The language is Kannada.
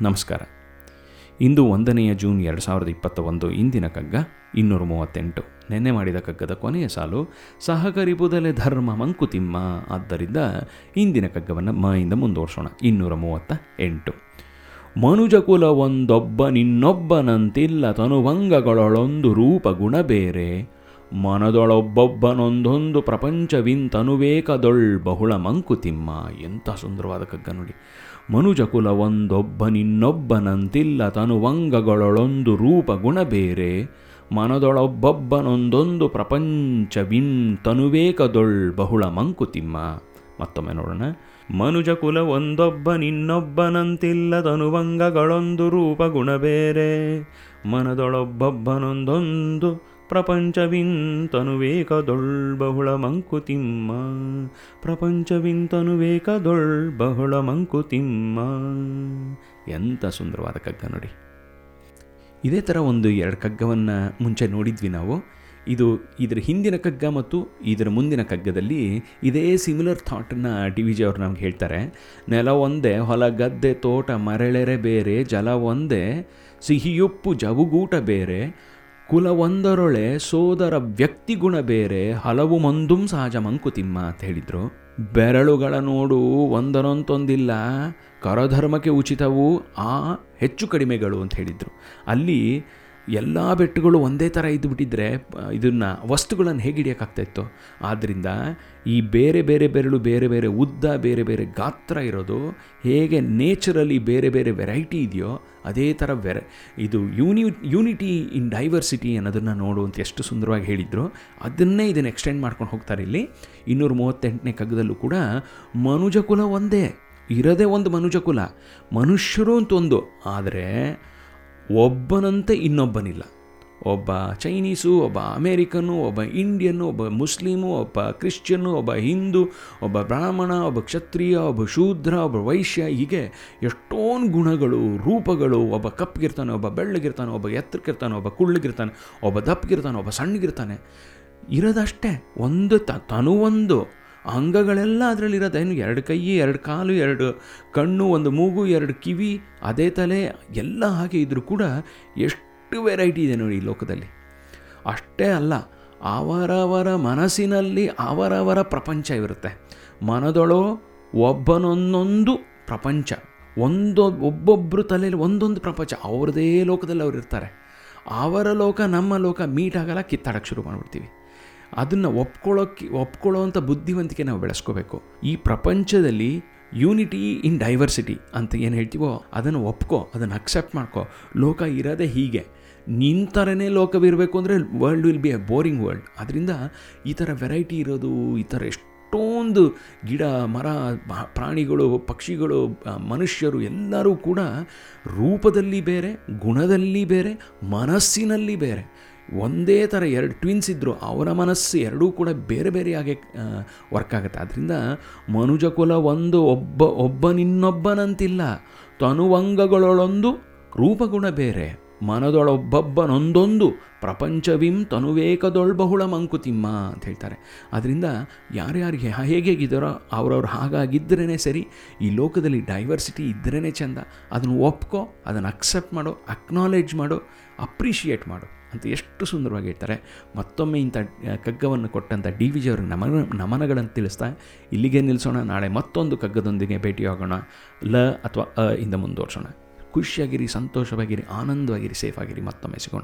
ನಮಸ್ಕಾರ. ಇಂದು ಒಂದನೆಯ ಜೂನ್ ಎರಡು ಸಾವಿರದ ಇಪ್ಪತ್ತ ಒಂದು ಇಂದಿನ ಕಗ್ಗ ಇನ್ನೂರ ಮೂವತ್ತೆಂಟು. ನೆನ್ನೆ ಮಾಡಿದ ಕಗ್ಗದ ಕೊನೆಯ ಸಾಲು ಸಹಕರಿಬುದಲೆ ಧರ್ಮ ಮಂಕುತಿಮ್ಮ. ಆದ್ದರಿಂದ ಇಂದಿನ ಕಗ್ಗವನ್ನು ಮ ಇಂದ ಮುಂದುವರ್ಸೋಣ. ಇನ್ನೂರ ಮೂವತ್ತ ಎಂಟು. ಮನುಜಕುಲ ಒಂದೊಬ್ಬ ನಿನ್ನೊಬ್ಬನಂತಿಲ್ಲ ತನುಭಂಗಗಳೊಳೊಂದು ರೂಪ ಗುಣ ಬೇರೆ. ಮನದೊಳೊಬ್ಬೊಬ್ಬನೊಂದೊಂದು ಪ್ರಪಂಚವಿಂತನುವೇಕದೊಳ್ ಬಹುಳ ಮಂಕುತಿಮ್ಮ ಎಂಥ ಸುಂದರವಾದ ಕಗ್ಗ ನೋಡಿ. ಮನುಜಕುಲ ಒಂದೊಬ್ಬ ನಿನ್ನೊಬ್ಬನಂತಿಲ್ಲ ತನುವಂಗಗಳೊಳೊಂದು ರೂಪ ಗುಣ ಬೇರೆ. ಮನದೊಳೊಬ್ಬೊಬ್ಬನೊಂದೊಂದು ಪ್ರಪಂಚವಿಂತನುವೇಕದೊಳ್ ಬಹುಳ ಮಂಕುತಿಮ್ಮ ಮತ್ತೊಮ್ಮೆ ನೋಡೋಣ. ಮನುಜ ಕುಲ ಒಂದೊಬ್ಬ ನಿನ್ನೊಬ್ಬನಂತಿಲ್ಲ ತನುವಂಗಗಳೊಂದು ರೂಪ ಗುಣ ಬೇರೆ. ಮನದೊಳೊಬ್ಬೊಬ್ಬನೊಂದೊಂದು ಪ್ರಪಂಚವಿಂತನುವೇಕದೊಳ್ ಬಹುಳ ಮಂಕುತಿಮ್ಮ ಪ್ರಪಂಚವಿಂತನುವೇಕದೊಳ್ ಬಹುಳ ಮಂಕುತಿಮ್ಮ ಎಂಥ ಸುಂದರವಾದ ಕಗ್ಗ ನೋಡಿ. ಇದೇ ಥರ ಒಂದು ಎರಡು ಕಗ್ಗವನ್ನು ಮುಂಚೆ ನೋಡಿದ್ವಿ ನಾವು. ಇದು ಇದರ ಹಿಂದಿನ ಕಗ್ಗ ಮತ್ತು ಇದರ ಮುಂದಿನ ಕಗ್ಗದಲ್ಲಿ ಇದೇ ಸಿಮಿಲರ್ ಥಾಟನ್ನ ಡಿ ವಿ ಜಿ ಅವ್ರು ನಮ್ಗೆ ಹೇಳ್ತಾರೆ. ನೆಲ ಒಂದೇ, ಹೊಲ ಗದ್ದೆ, ತೋಟ ಮರಳೆರೆ ಬೇರೆ, ಜಲ ಒಂದೇ, ಸಿಹಿಯುಪ್ಪು, ಜವುಗೂಟ ಬೇರೆ. ಕುಲ ಒಂದರೊಳೆ ಸೋದರ ವ್ಯಕ್ತಿಗುಣ ಬೇರೆ, ಹಲವು ಮಂದುಂ ಸಹಜ ಮಂಕುತಿಮ್ಮ ಅಂತ ಹೇಳಿದರು. ಬೆರಳುಗಳ ನೋಡು ಒಂದರೊಂತೊಂದಿಲ್ಲ ಕರಧರ್ಮಕ್ಕೆ ಉಚಿತವು ಆ ಹೆಚ್ಚು ಕಡಿಮೆಗಳು ಅಂತ ಹೇಳಿದರು. ಅಲ್ಲಿ ಎಲ್ಲ ಬೆಟ್ಟುಗಳು ಒಂದೇ ಥರ ಇದ್ದುಬಿಟ್ಟಿದ್ರೆ ಇದನ್ನು ವಸ್ತುಗಳನ್ನು ಹೇಗೆ ಹಿಡಿಯೋಕ್ಕಾಗ್ತಾಯಿತ್ತು ಆದ್ದರಿಂದ ಈ ಬೇರೆ ಬೇರೆ ಬೆರಳು, ಬೇರೆ ಬೇರೆ ಉದ್ದ, ಬೇರೆ ಬೇರೆ ಗಾತ್ರ ಇರೋದು, ಹೇಗೆ ನೇಚರಲ್ಲಿ ಬೇರೆ ಬೇರೆ ವೆರೈಟಿ ಇದೆಯೋ, ಅದೇ ಥರ ವೆರ, ಇದು ಯೂನಿ, ಯೂನಿಟಿ ಇನ್ ಡೈವರ್ಸಿಟಿ ಅನ್ನೋದನ್ನು ನೋಡು ಅಂತ ಎಷ್ಟು ಸುಂದರವಾಗಿ ಹೇಳಿದರು. ಅದನ್ನೇ ಇದನ್ನು ಎಕ್ಸ್ಟೆಂಡ್ ಮಾಡ್ಕೊಂಡು ಹೋಗ್ತಾರೆ ಇಲ್ಲಿ. ಇನ್ನೂರ ಮೂವತ್ತೆಂಟನೇ ಕಗ್ಗದಲ್ಲೂ ಕೂಡ ಮನುಜಕುಲ ಒಂದೇ, ಇರದೇ ಒಂದು ಮನುಜಕುಲ, ಮನುಷ್ಯರು ಅಂತ ಒಂದು. ಆದರೆ ಒಬ್ಬನಂತೆ ಇನ್ನೊಬ್ಬನಿಲ್ಲ. ಒಬ್ಬ ಚೈನೀಸು, ಒಬ್ಬ ಅಮೇರಿಕನು, ಒಬ್ಬ ಇಂಡಿಯನ್ನು ಒಬ್ಬ ಮುಸ್ಲಿಮು, ಒಬ್ಬ ಕ್ರಿಶ್ಚಿಯನ್ನು ಒಬ್ಬ ಹಿಂದೂ, ಒಬ್ಬ ಬ್ರಾಹ್ಮಣ, ಒಬ್ಬ ಕ್ಷತ್ರಿಯ, ಒಬ್ಬ ಶೂದ್ರ, ಒಬ್ಬ ವೈಶ್ಯ, ಹೀಗೆ ಎಷ್ಟೊಂದು ಗುಣಗಳು, ರೂಪಗಳು, ಒಬ್ಬ ಕಪ್ಪಗಿರ್ತಾನೆ ಒಬ್ಬ ಬೆಳ್ಳಗಿರ್ತಾನೆ, ಒಬ್ಬ ಎತ್ತರಕ್ಕಿರ್ತಾನೆ, ಒಬ್ಬ ಕುಳ್ಳಗಿರ್ತಾನೆ, ಒಬ್ಬ ದಪ್ಪಗಿರ್ತಾನೆ, ಒಬ್ಬ ಸಣ್ಣಗಿರ್ತಾನೆ. ಇರೋದಷ್ಟೇ, ಒಂದು ತ, ತನುವೊಂದು ಅಂಗಗಳೆಲ್ಲ ಅದರಲ್ಲಿರೋದು ಏನು ಎರಡು ಕೈ, ಎರಡು ಕಾಲು, ಎರಡು ಕಣ್ಣು, ಒಂದು ಮೂಗು, ಎರಡು ಕಿವಿ, ಅದೇ ತಲೆ, ಎಲ್ಲ ಹಾಗೆ ಇದ್ದರೂ ಕೂಡ ಎಷ್ಟು ವೆರೈಟಿ ಇದೆ ನೋಡಿ ಈ ಲೋಕದಲ್ಲಿ. ಅಷ್ಟೇ ಅಲ್ಲ, ಅವರವರ ಮನಸ್ಸಿನಲ್ಲಿ ಅವರವರ ಪ್ರಪಂಚ ಇರುತ್ತೆ. ಮನದೊಳೋ ಒಬ್ಬನೊಂದೊಂದು ಪ್ರಪಂಚ. ಒಂದೊ ಒಬ್ಬೊಬ್ಬರು ತಲೆಯಲ್ಲಿ ಒಂದೊಂದು ಪ್ರಪಂಚ. ಅವ್ರದೇ ಲೋಕದಲ್ಲಿ ಅವರು ಇರ್ತಾರೆ ಅವರ ಲೋಕ, ನಮ್ಮ ಲೋಕ ಮೀಟ್ ಆಗಲ್ಲ ಕಿತ್ತಾಡಕ್ಕೆ ಶುರು ಮಾಡಿಬಿಡ್ತೀವಿ. ಅದನ್ನು ಒಪ್ಕೊಳ್ಳೋಕ್ಕೆ ಒಪ್ಕೊಳ್ಳೋವಂಥ ಬುದ್ಧಿವಂತಿಕೆ ನಾವು ಬೆಳೆಸ್ಕೋಬೇಕು. ಈ ಪ್ರಪಂಚದಲ್ಲಿ ಯೂನಿಟಿ ಇನ್ ಡೈವರ್ಸಿಟಿ ಅಂತ ಏನು ಹೇಳ್ತೀವೋ ಅದನ್ನು ಒಪ್ಕೋ, ಅದನ್ನು ಅಕ್ಸೆಪ್ಟ್ ಮಾಡ್ಕೋ. ಲೋಕ ಇರೋದೇ ಹೀಗೆ. ನಿನ್ನ ಥರನೇ ಲೋಕವಿರಬೇಕು ಅಂದರೆ world will be a boring world ಅದರಿಂದ ಈ ಥರ ವೆರೈಟಿ ಇರೋದು, ಈ ಥರ ಎಷ್ಟೊಂದು ಗಿಡ, ಮರ ಪ್ರಾಣಿಗಳು, ಪಕ್ಷಿಗಳು ಮನುಷ್ಯರು ಎಲ್ಲರೂ ಕೂಡ ರೂಪದಲ್ಲಿ ಬೇರೆ, ಗುಣದಲ್ಲಿ ಬೇರೆ, ಮನಸ್ಸಿನಲ್ಲಿ ಬೇರೆ. ಒಂದೇ ಥರ ಎರಡು ಟ್ವಿನ್ಸ್ ಇದ್ದರು ಅವರ ಮನಸ್ಸು ಎರಡೂ ಕೂಡ ಬೇರೆ ಬೇರೆಯಾಗಿ ವರ್ಕ್ ಆಗುತ್ತೆ. ಆದ್ದರಿಂದ ಮನುಜ ಕುಲ ಒಂದು, ಒಬ್ಬ, ಒಬ್ಬನಿನ್ನೊಬ್ಬನಂತಿಲ್ಲ. ತನುವಂಗಗಳೊಳೊಂದು ರೂಪಗುಣ ಬೇರೆ. ಮನದೊಳೊಬ್ಬೊಬ್ಬನೊಂದೊಂದು, ಪ್ರಪಂಚವಿಂ ತನುವೇಕದೊಳ್ ಬಹುಳ ಮಂಕುತಿಮ್ಮ ಅಂತ ಹೇಳ್ತಾರೆ. ಆದ್ದರಿಂದ ಯಾರ್ಯಾರಿಗೆ ಹೇಗೇಗಿದ್ದಾರೋ ಅವ್ರವ್ರು ಹಾಗಾಗಿದ್ದರೇ ಸರಿ, ಈ ಲೋಕದಲ್ಲಿ ಡೈವರ್ಸಿಟಿ ಇದ್ದರೇ ಚೆಂದ. ಅದನ್ನು ಒಪ್ಕೋ, ಅದನ್ನು ಅಕ್ಸೆಪ್ಟ್ ಮಾಡೋ ಅಕ್ನಾಲೇಜ್ ಮಾಡೋ ಅಪ್ರಿಷಿಯೇಟ್ ಮಾಡು. ಅಂತ ಎಷ್ಟು ಸುಂದರವಾಗಿ ಹೇಳ್ತಾರೆ. ಮತ್ತೊಮ್ಮೆ ಇಂಥ ಕಗ್ಗವನ್ನು ಕೊಟ್ಟಂಥ ಡಿ ವಿ ಜಿ ಅವ್ರಿಗೆ ನಮನ, ನಮನಗಳನ್ನು ತಿಳಿಸ್ತಾ, ಇಲ್ಲಿಗೆ ನಿಲ್ಲಿಸೋಣ ನಾಳೆ ಮತ್ತೊಂದು ಕಗ್ಗದೊಂದಿಗೆ ಭೇಟಿಯಾಗೋಣ ಲ ಅಥವಾ ಅ ಇಂದ ಮುಂದುವರ್ಸೋಣ. ಖುಷಿಯಾಗಿರಿ, ಸಂತೋಷವಾಗಿರಿ, ಆನಂದವಾಗಿರಿ, ಸೇಫಾಗಿರಿ, ಮತ್ತೊಮ್ಮೆ ಸಿಗೋಣ.